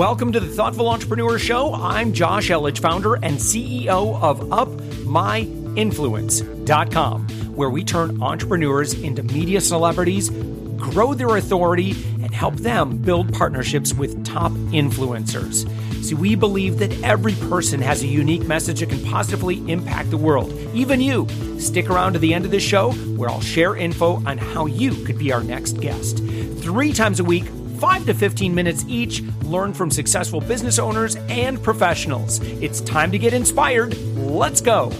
Welcome to the Thoughtful Entrepreneur Show. I'm Josh Elledge, founder and CEO of UpMyInfluence.com, where we turn entrepreneurs into media celebrities, grow their authority, and help them build partnerships with top influencers. See, we believe that every person has a unique message that can positively impact the world, even you. Stick around to the end of the show where I'll share info on how you could be our next guest. Three times a week, 5 to 15 minutes each, learn from successful business owners and professionals. It's time to get inspired. Let's go.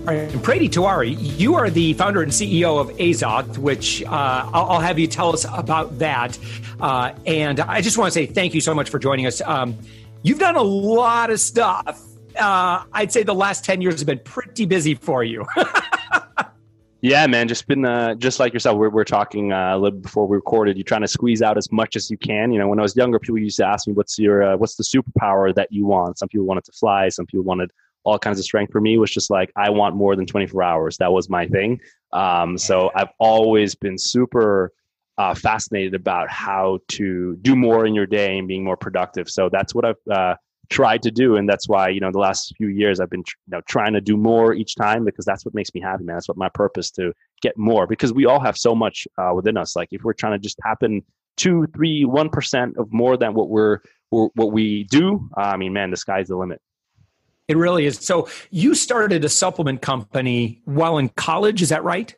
All right, Prady Tewarie, you are the founder and CEO of Azoth, which uh, I'll, I'll, have you tell us about that. Uh, and I just want to say thank you so much for joining us. Um, you've done a lot of stuff. Uh, I'd say the last 10 years have been pretty busy for you. Yeah, man, just been uh, just like yourself. We're, we're talking uh, a little before we recorded. You're trying to squeeze out as much as you can. You know, when I was younger, people used to ask me, "What's your uh, what's the superpower that you want?" Some people wanted to fly. Some people wanted all kinds of strength. For me, was just like I want more than 24 hours. That was my thing. Um, so I've always been super uh, fascinated about how to do more in your day and being more productive. So that's what I've uh, tried to do and that's why you know the last few years i've been you know trying to do more each time because that's what makes me happy man. That's what my purpose to get more because we all have so much uh, within us. Like if we're trying to just happen two three one percent of more than what we're, what we do i mean man the sky's the limit. It really is. So you started a supplement company while in college is that right?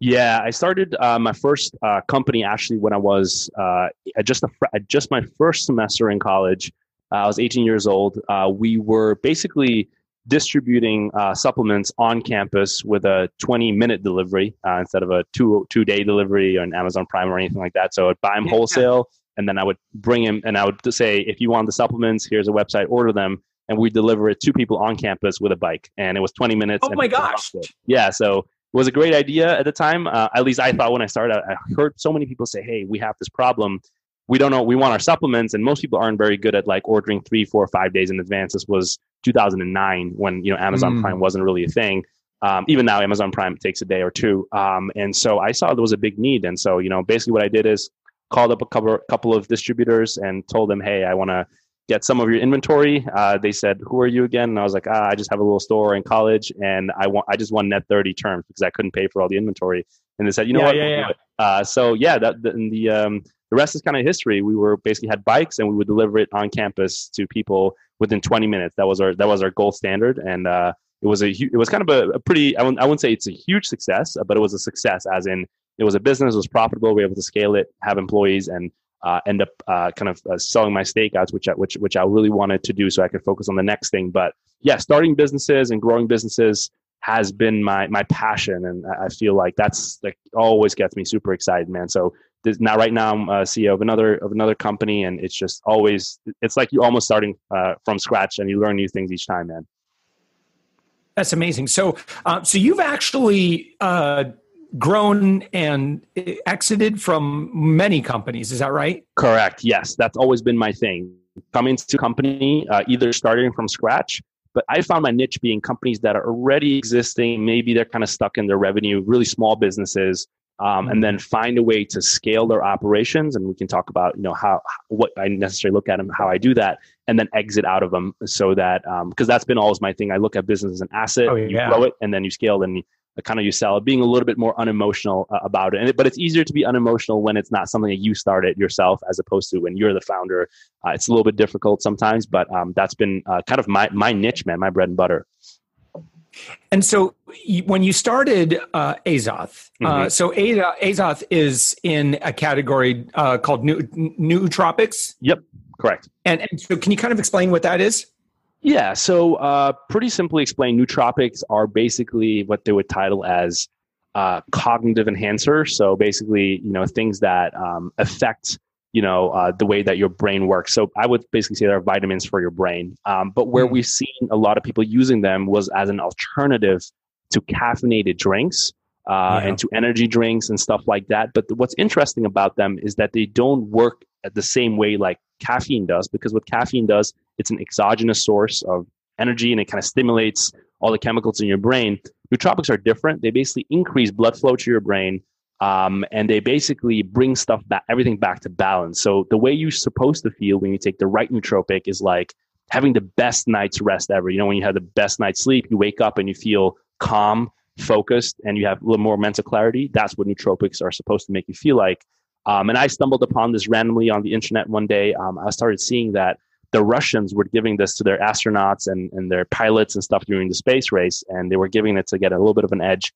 Yeah, I started uh, my first uh, company actually when I was uh, just a, just my first semester in college. Uh, I was 18 years old. Uh, we were basically distributing uh, supplements on campus with a 20 minute delivery uh, instead of a two two day delivery on Amazon Prime or anything like that. So I'd buy them wholesale, and then I would bring them, and I would say, if you want the supplements, here's a website, order them, and we deliver it to people on campus with a bike. And it was 20 minutes. Oh my gosh! Yeah, so it was a great idea at the time. Uh, at least I thought when I started. I heard so many people say, "Hey, we have this problem." We don't know we want our supplements and most people aren't very good at like ordering three four five days in advance. This was 2009 when you know amazon mm. prime wasn't really a thing. Um, even now amazon prime takes a day or two. Um, and so i saw there was a big need. And so you know basically what i did is called up a couple, couple of distributors and told them hey i want to get some of your inventory. Uh, they said who are you again? And i was like ah, i just have a little store in college and i want i just want net 30 terms because i couldn't pay for all the inventory. And they said you know yeah, what? yeah, yeah. Uh, so yeah that the, the um, the rest is kind of history. We were basically had bikes and we would deliver it on campus to people within 20 minutes. That was our that was our gold standard, and uh, it was a it was kind of a, a pretty I wouldn't, I wouldn't say it's a huge success, but it was a success as in it was a business, it was profitable. We were able to scale it, have employees, and uh, end up uh, kind of uh, selling my stakeouts, which I, which which I really wanted to do, so I could focus on the next thing. But yeah, starting businesses and growing businesses has been my my passion, and I feel like that's like always gets me super excited, man. So this, now right now I'm a CEO of another of another company, and it's just always it's like you almost starting uh, from scratch, and you learn new things each time, man. That's amazing. So, uh, so you've actually uh, grown and exited from many companies. Is that right? Correct. Yes, that's always been my thing. Coming to company, uh, either starting from scratch but I found my niche being companies that are already existing. Maybe they're kind of stuck in their revenue, really small businesses, um, and then mm-hmm. find a way to scale their operations. And we can talk about you know how what I necessarily look at them, how I do that, and then exit out of them so that because um, that's been always my thing. I look at business as an asset. Oh, yeah. You grow it, and then you scale, and kind of you sell it. Being a little bit more unemotional uh, about it, and it, but it's easier to be unemotional when it's not something that you started yourself, as opposed to when you're the founder. Uh, it's a little bit difficult sometimes, but um, that's been uh, kind of my my niche, man, my bread and butter. And so when you started uh, Azoth, uh, mm-hmm. uh, so Azoth is in a category uh, called new, nootropics. Yep, correct. And, and so can you kind of explain what that is? Yeah, so uh, pretty simply explained, nootropics are basically what they would title as uh, cognitive enhancer. So basically, you know, things that um, affect you know uh, the way that your brain works. So i would basically say they're vitamins for your brain. Um, but where mm. we've seen a lot of people using them was as an alternative to caffeinated drinks uh, yeah. and to energy drinks and stuff like that. But what's interesting about them is that they don't work at the same way like caffeine does because what caffeine does it's an exogenous source of energy and it kind of stimulates all the chemicals in your brain. Nootropics are different. They basically increase blood flow to your brain Um, and they basically bring stuff back, everything back to balance. So the way you're supposed to feel when you take the right nootropic is like having the best night's rest ever. You know, when you have the best night's sleep, you wake up and you feel calm, focused, and you have a little more mental clarity. That's what nootropics are supposed to make you feel like. Um, and I stumbled upon this randomly on the internet one day. Um, I started seeing that the Russians were giving this to their astronauts and, and their pilots and stuff during the space race, and they were giving it to get a little bit of an edge.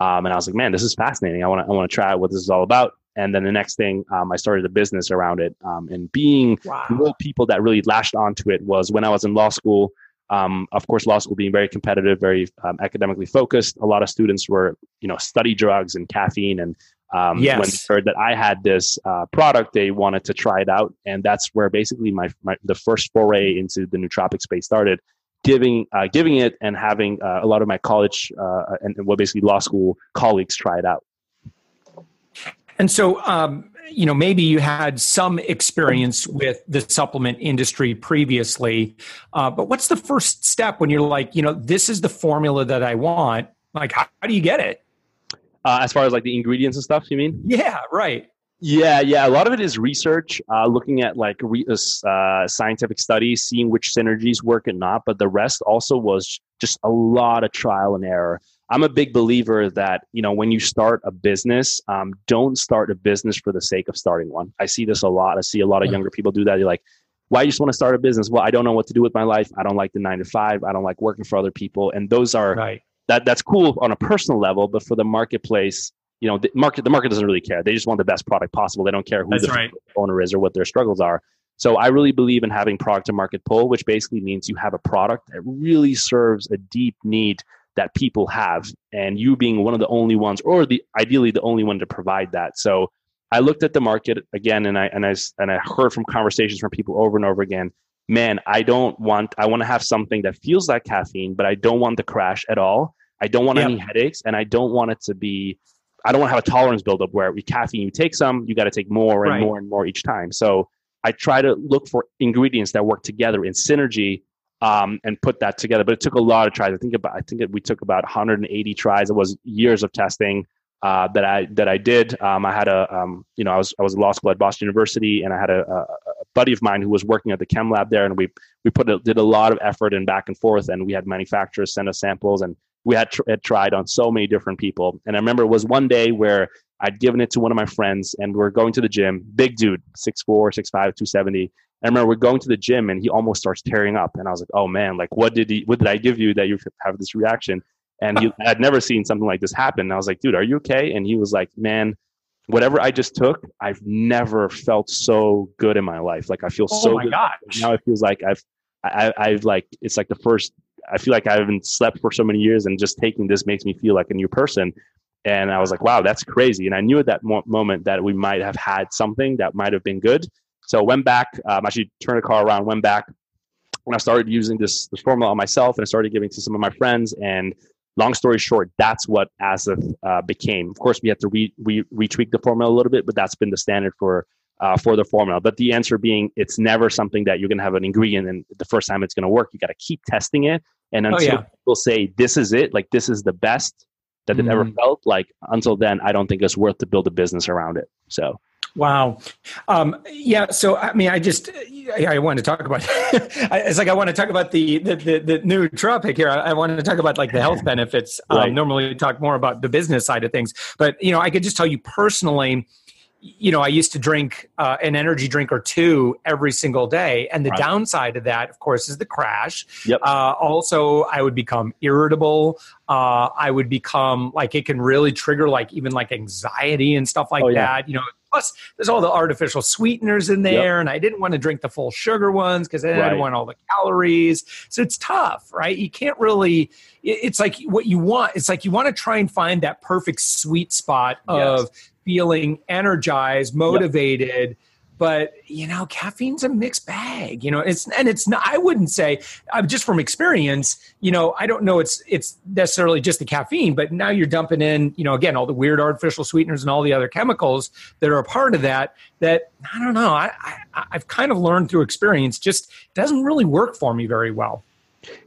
Um, and I was like, man, this is fascinating. I want to I want to try out what this is all about. And then the next thing, um, I started a business around it. Um, and being wow. the people that really lashed onto it was when I was in law school. Um, of course, law school being very competitive, very um, academically focused. A lot of students were, you know, study drugs and caffeine. And um, yes. when they heard that I had this uh, product, they wanted to try it out, and that's where basically my, my the first foray into the nootropic space started giving uh, giving it and having uh, a lot of my college uh, and, and, well, basically law school colleagues try it out. And so, um, you know, maybe you had some experience with the supplement industry previously, uh, but what's the first step when you're like, you know, this is the formula that I want? Like, how, how do you get it? Uh, as far as like the ingredients and stuff, you mean? Yeah, right. Yeah, yeah. A lot of it is research, uh, looking at like re- uh, uh, scientific studies, seeing which synergies work and not. But the rest also was just a lot of trial and error. I'm a big believer that you know when you start a business, um, don't start a business for the sake of starting one. I see this a lot. I see a lot of younger people do that. You're like, why you just want to start a business? Well, I don't know what to do with my life. I don't like the nine to five. I don't like working for other people. And those are right. that that's cool on a personal level, but for the marketplace, you know the market the market doesn't really care. They just want the best product possible. They don't care who That's the right. owner is or what their struggles are. So i really believe in having product to market pull which basically means you have a product that really serves a deep need that people have and you being one of the only ones or the ideally the only one to provide that. So i looked at the market again and i and i and i heard from conversations from people over and over again man i don't want i want to have something that feels like caffeine but i don't want the crash at all. I don't want yep. any headaches and i don't want it to be I don't want to have a tolerance buildup where we caffeine, you take some, you got to take more and right. more and more each time. So I try to look for ingredients that work together in synergy um, and put that together. But it took a lot of tries. I think about I think we took about 180 tries. It was years of testing uh, that I that I did. Um, I had a um, you know I was I was in law school at Boston University, and I had a, a, a, buddy of mine who was working at the chem lab there, and we we put a, did a lot of effort and back and forth, and we had manufacturers send us samples, and we had, tr- had tried on so many different people. And I remember it was one day where I'd given it to one of my friends and we are going to the gym, big dude, 6'4, 6'5, 270. I remember we're going to the gym and he almost starts tearing up. And I was like, oh man, like what did he, what did I give you that you have this reaction? And he had never seen something like this happen. And I was like, dude, are you okay? And he was like, man, whatever I just took, I've never felt so good in my life. Like I feel oh so my good. Gosh. Now it feels like I've, I, I've like, it's like the first I feel like I haven't slept for so many years, and just taking this makes me feel like a new person. And I was like, wow, that's crazy. And I knew at that mo- moment that we might have had something that might have been good. So I went back, um, actually turned the car around, went back, and I started using this, this formula on myself, and I started giving to some of my friends. And long story short, that's what Azoth uh, became. Of course, we had to re, re, retweak the formula a little bit, but that's been the standard for uh, for the formula. But the answer being, it's never something that you're going to have an ingredient and the first time it's going to work. You got to keep testing it, and oh, until oh, yeah. people say this is it, like this is the best that mm. ever felt, like until then, I don't think it's worth to build a business around it. So. Wow. Um, yeah. So, I mean, I just, I, I want to talk about, it's like, I want to talk about the, the, the, the nootropic here. I, I want to talk about like the health benefits. Right. Um, normally we talk more about the business side of things, but you know, I could just tell you personally, you know, I used to drink uh, an energy drink or two every single day. And the right. downside of that, of course, is the crash. Yep. Uh, also, I would become irritable. Uh, I would become like, it can really trigger like even like anxiety and stuff like oh, yeah. that. You know, plus there's all the artificial sweeteners in there. Yep. And I didn't want to drink the full sugar ones because I didn't right. want all the calories. So it's tough, right? You can't really, it's like what you want. It's like you want to try and find that perfect sweet spot of, yes feeling energized, motivated. Yep. But you know, caffeine's a mixed bag. You know, it's and it's not. I wouldn't say uh, just from experience. You know, I don't know. It's it's necessarily just the caffeine, but now you're dumping in. You know, again, all the weird artificial sweeteners and all the other chemicals that are a part of that. That I don't know. I, I I've kind of learned through experience. Just doesn't really work for me very well.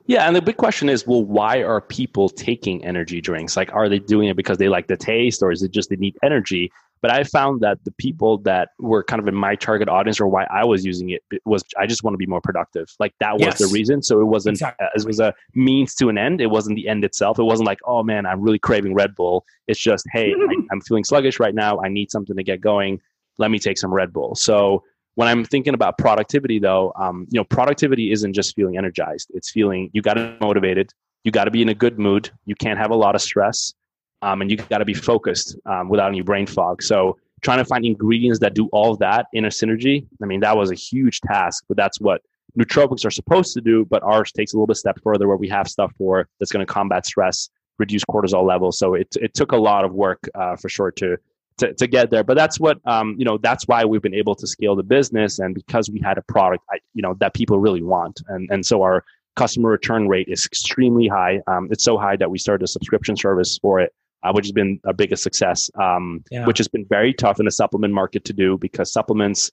Yeah, and the big question is, well, why are people taking energy drinks? Like, are they doing it because they like the taste, or is it just they need energy? But I found that the people that were kind of in my target audience, or why I was using it, was I just want to be more productive. Like that was yes. the reason. So it wasn't. Exactly. Uh, it was a means to an end. It wasn't the end itself. It wasn't like, oh man, I'm really craving Red Bull. It's just, hey, I, I'm feeling sluggish right now. I need something to get going. Let me take some Red Bull. So when I'm thinking about productivity, though, um, you know, productivity isn't just feeling energized. It's feeling you got to be motivated. You got to be in a good mood. You can't have a lot of stress um, and you got to be focused um, without any brain fog. So trying to find ingredients that do all that in a synergy, I mean, that was a huge task, but that's what nootropics are supposed to do. But ours takes a little bit step further where we have stuff for that's going to combat stress, reduce cortisol levels. So it, it took a lot of work uh, for sure to, to, to get there. But that's what, um, you know, that's why we've been able to scale the business. And because we had a product, I, you know, that people really want. And, and so our customer return rate is extremely high. Um, it's so high that we started a subscription service for it uh, which has been our biggest success, um, yeah. which has been very tough in the supplement market to do because supplements,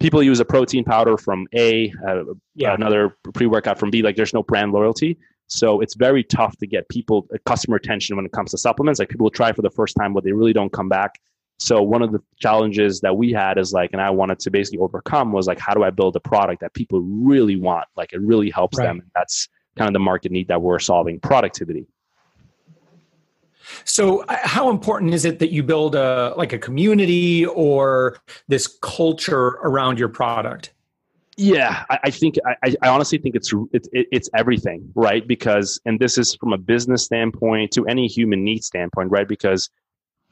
people use a protein powder from A, uh, yeah. another pre workout from B, like there's no brand loyalty. So it's very tough to get people uh, customer attention when it comes to supplements. Like people will try for the first time, but they really don't come back. So one of the challenges that we had is like, and I wanted to basically overcome was like, how do I build a product that people really want? Like it really helps right. them. And that's kind of the market need that we're solving productivity. So, uh, how important is it that you build a like a community or this culture around your product? Yeah, I, I think I, I, honestly think it's it, it's everything, right? Because and this is from a business standpoint to any human need standpoint, right? Because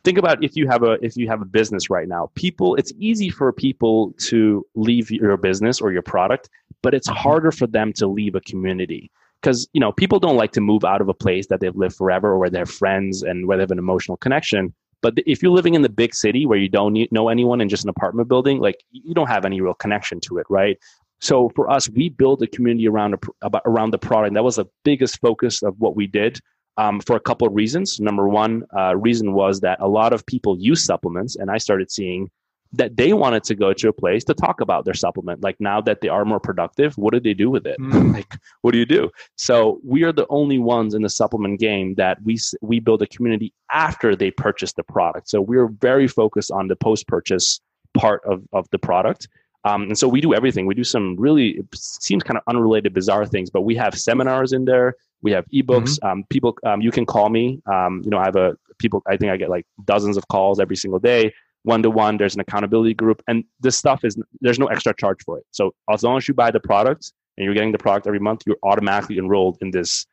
think about if you have a if you have a business right now, people it's easy for people to leave your business or your product, but it's harder for them to leave a community because you know people don't like to move out of a place that they've lived forever or where they're friends and where they have an emotional connection. But if you're living in the big city where you don't know anyone in just an apartment building like you don't have any real connection to it right? So for us we built a community around a, around the product that was the biggest focus of what we did um, for a couple of reasons. Number one uh, reason was that a lot of people use supplements and i started seeing that they wanted to go to a place to talk about their supplement. Like now that they are more productive, what do they do with it? Mm. like, what do you do? So we are the only ones in the supplement game that we we build a community after they purchase the product. So we're very focused on the post purchase part of of the product. Um, and so we do everything. We do some really it seems kind of unrelated, bizarre things, but we have seminars in there. We have ebooks. Mm-hmm. Um, people, um, you can call me. Um, you know, I have a people. I think I get like dozens of calls every single day one to one. There's an accountability group, and this stuff is there's no extra charge for it. So as long as you buy the product and you're getting the product every month, you're automatically enrolled in this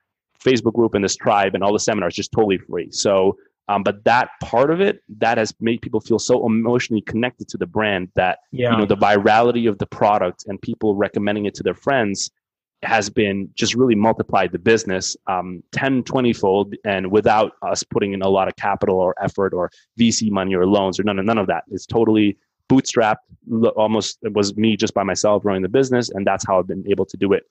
Facebook group and this tribe and all the seminars just totally free. So, um, but that part of it that has made people feel so emotionally connected to the brand that yeah. you know the virality of the product and people recommending it to their friends has been just really multiplied the business um, 10 20 fold and without us putting in a lot of capital or effort or vc money or loans or none of none of that. It's totally bootstrapped almost it was me just by myself running the business and that's how i've been able to do it.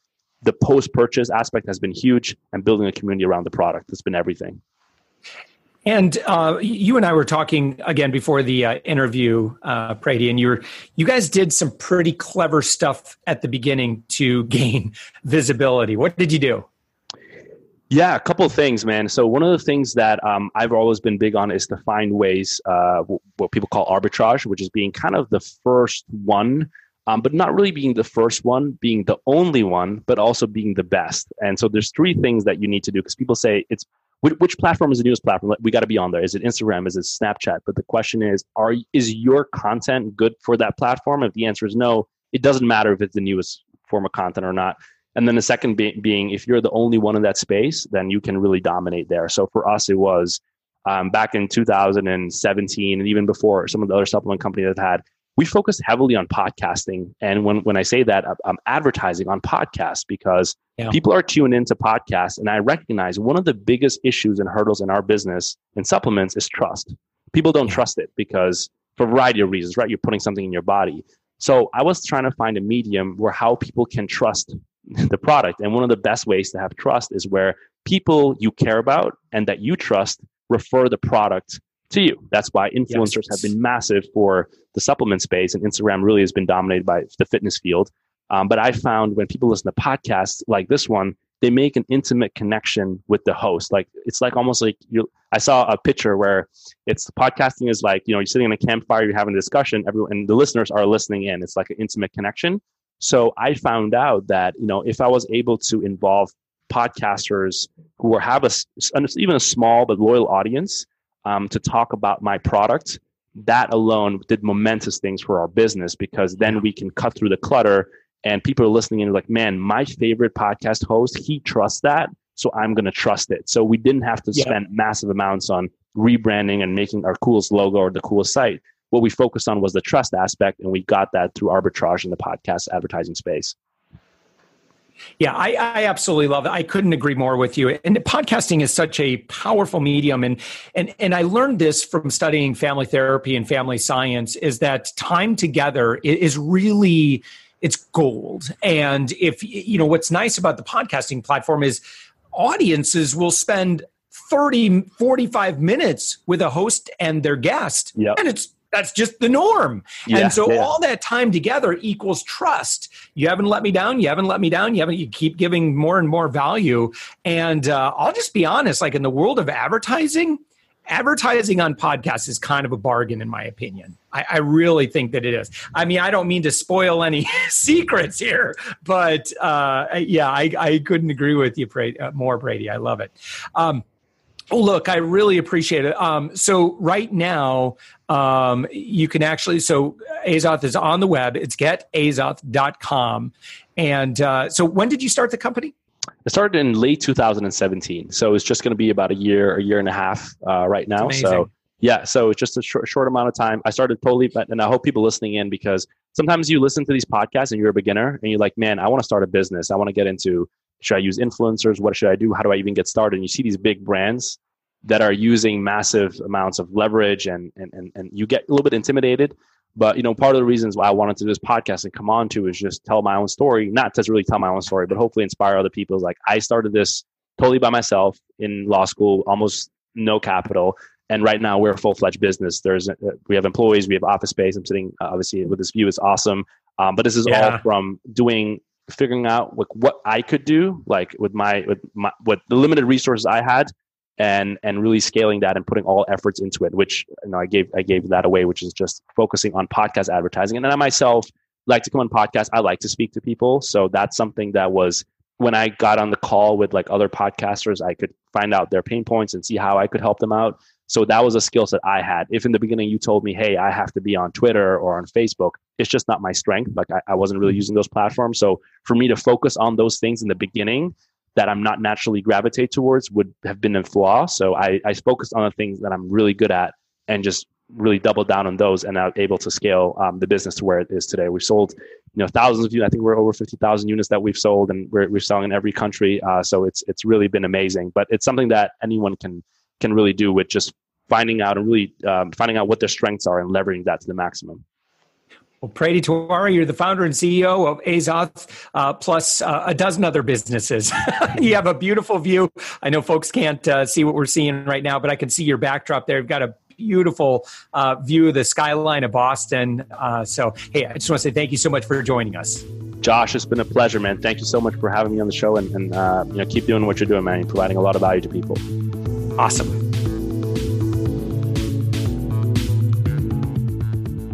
The post purchase aspect has been huge and building a community around the product has been everything and uh, you and I were talking again before the uh, interview, uh, Prady, and you were you guys did some pretty clever stuff at the beginning to gain visibility. What did you do? Yeah, a couple things, man. So one of the things that um, I've always been big on is to find ways, uh, what people call arbitrage, which is being kind of the first one, um, but not really being the first one, being the only one, but also being the best. And so there's three things that you need to do because people say it's which, which platform is the newest platform? We got to be on there. Is it Instagram? Is it Snapchat? But the question is, are is your content good for that platform? If the answer is no, it doesn't matter if it's the newest form of content or not. And then the second be- being, if you're the only one in that space, then you can really dominate there. So for us, it was um, back in 2017 and even before some of the other supplement companies have had we focus heavily on podcasting. And when, when I say that, I'm advertising on podcasts because yeah. people are tuning into podcasts. And I recognize one of the biggest issues and hurdles in our business in supplements is trust. People don't yeah. trust it because for a variety of reasons, right? You're putting something in your body. So I was trying to find a medium where how people can trust the product. And one of the best ways to have trust is where people you care about and that you trust refer the product to you. That's why influencers yes. have been massive for the supplement space, and Instagram really has been dominated by the fitness field. Um, but I found when people listen to podcasts like this one, they make an intimate connection with the host. Like it's like almost like you. I saw a picture where it's podcasting is like you know you're sitting in a campfire, you're having a discussion, everyone and the listeners are listening in. It's like an intimate connection. So I found out that you know if I was able to involve podcasters who have a even a small but loyal audience um, to talk about my product, that alone did momentous things for our business because then we can cut through the clutter and people are listening and like, man, my favorite podcast host, he trusts that. So I'm going to trust it. So we didn't have to yeah. spend massive amounts on rebranding and making our coolest logo or the coolest site. What we focused on was the trust aspect, and we got that through arbitrage in the podcast advertising space. Yeah, I, I, absolutely love it. I couldn't agree more with you. And podcasting is such a powerful medium. And and and I learned this from studying family therapy and family science is that time together is really it's gold. And if you know what's nice about the podcasting platform is audiences will spend 30 45 minutes with a host and their guest yep. and it's that's just the norm. Yeah, and so yeah. all that time together equals trust. You haven't let me down. You haven't let me down. You haven't. You keep giving more and more value. And uh, I'll just be honest. Like in the world of advertising, advertising on podcasts is kind of a bargain, in my opinion. I, I, really think that it is. I mean, I don't mean to spoil any secrets here, but uh, yeah, I, I, couldn't agree with you uh, more, Brady. I love it. Um, Oh, look, I really appreciate it. Um, so right now, um, you can actually, so Azoth is on the web. It's getazoth.com. And uh, so when did you start the company? It started in late 2017, so it's just going to be about a year, a year and a half uh, right now. So yeah, so it's just a short, short amount of time. I started totally, and I hope people listening in because sometimes you listen to these podcasts and you're a beginner and you're like, man, I want to start a business. I want to get into. Should I use influencers? What should I do? How do I even get started? And you see these big brands that are using massive amounts of leverage, and and and, and you get a little bit intimidated. But you know, part of the reasons why I wanted to do this podcast and come on to is just tell my own story, not to really tell my own story, but hopefully inspire other people. It's like I started this totally by myself in law school, almost no capital, and right now we're a full fledged business. There's we have employees, we have office space. I'm sitting uh, obviously with this view. It's awesome, um, but this is yeah. all from doing figuring out like what I could do, like with my with my with the limited resources I had, and and really scaling that and putting all efforts into it which you know i gave i gave that away which is just focusing on podcast advertising. And then i myself like to come on podcasts. I like to speak to people. So that's something that was when i got on the call with like other podcasters i could find out their pain points and see how i could help them out. So that was a skill set i had. If in the beginning you told me hey i have to be on twitter or on facebook it's just not my strength. Like i, I wasn't really using those platforms. So for me to focus on those things in the beginning that I'm not naturally gravitate towards would have been a flaw. So I, I focused on the things that I'm really good at and just really doubled down on those and I'm able to scale um, the business to where it is today. We've sold, you know, thousands of units. I think we're over 50,000 units that we've sold and we're, we're selling in every country. Uh, so it's, it's really been amazing, but it's something that anyone can, can really do with just finding out and really um, finding out what their strengths are and leveraging that to the maximum. Well, Prady Tewarie, you're the founder and CEO of Azoth, uh, plus uh, a dozen other businesses. you have a beautiful view. I know folks can't uh, see what we're seeing right now, but I can see your backdrop there. You've got a beautiful uh, view of the skyline of Boston. Uh, so, hey, I just want to say thank you so much for joining us. Josh, it's been a pleasure, man. Thank you so much for having me on the show, and, and uh, you know, keep doing what you're doing, man. You're providing a lot of value to people. Awesome.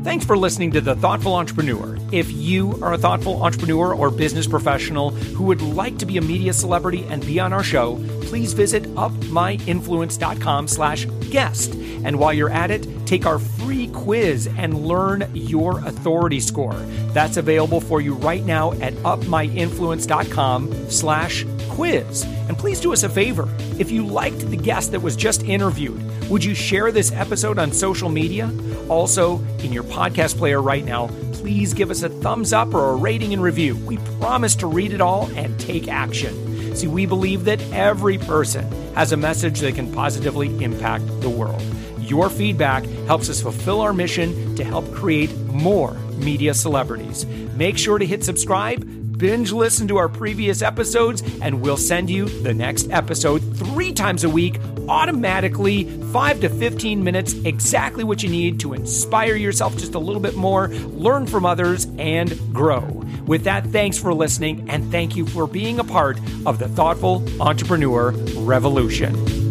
Thanks for listening to The Thoughtful Entrepreneur. If you are a thoughtful entrepreneur or business professional who would like to be a media celebrity and be on our show, please visit upmyinfluence.com slash guest. And while you're at it, take our free quiz and learn your authority score. That's available for you right now at upmyinfluence.com slash quiz. And please do us a favor. If you liked the guest that was just interviewed, would you share this episode on social media? Also, in your podcast player right now, please give us a thumbs up or a rating and review. We promise to read it all and take action. See, we believe that every person has a message that can positively impact the world. Your feedback helps us fulfill our mission to help create more media celebrities. Make sure to hit subscribe binge listen to our previous episodes, and we'll send you the next episode three times a week automatically, 5 to 15 minutes, exactly what you need to inspire yourself just a little bit more, learn from others, and grow. With that, thanks for listening, and thank you for being a part of the Thoughtful Entrepreneur Revolution.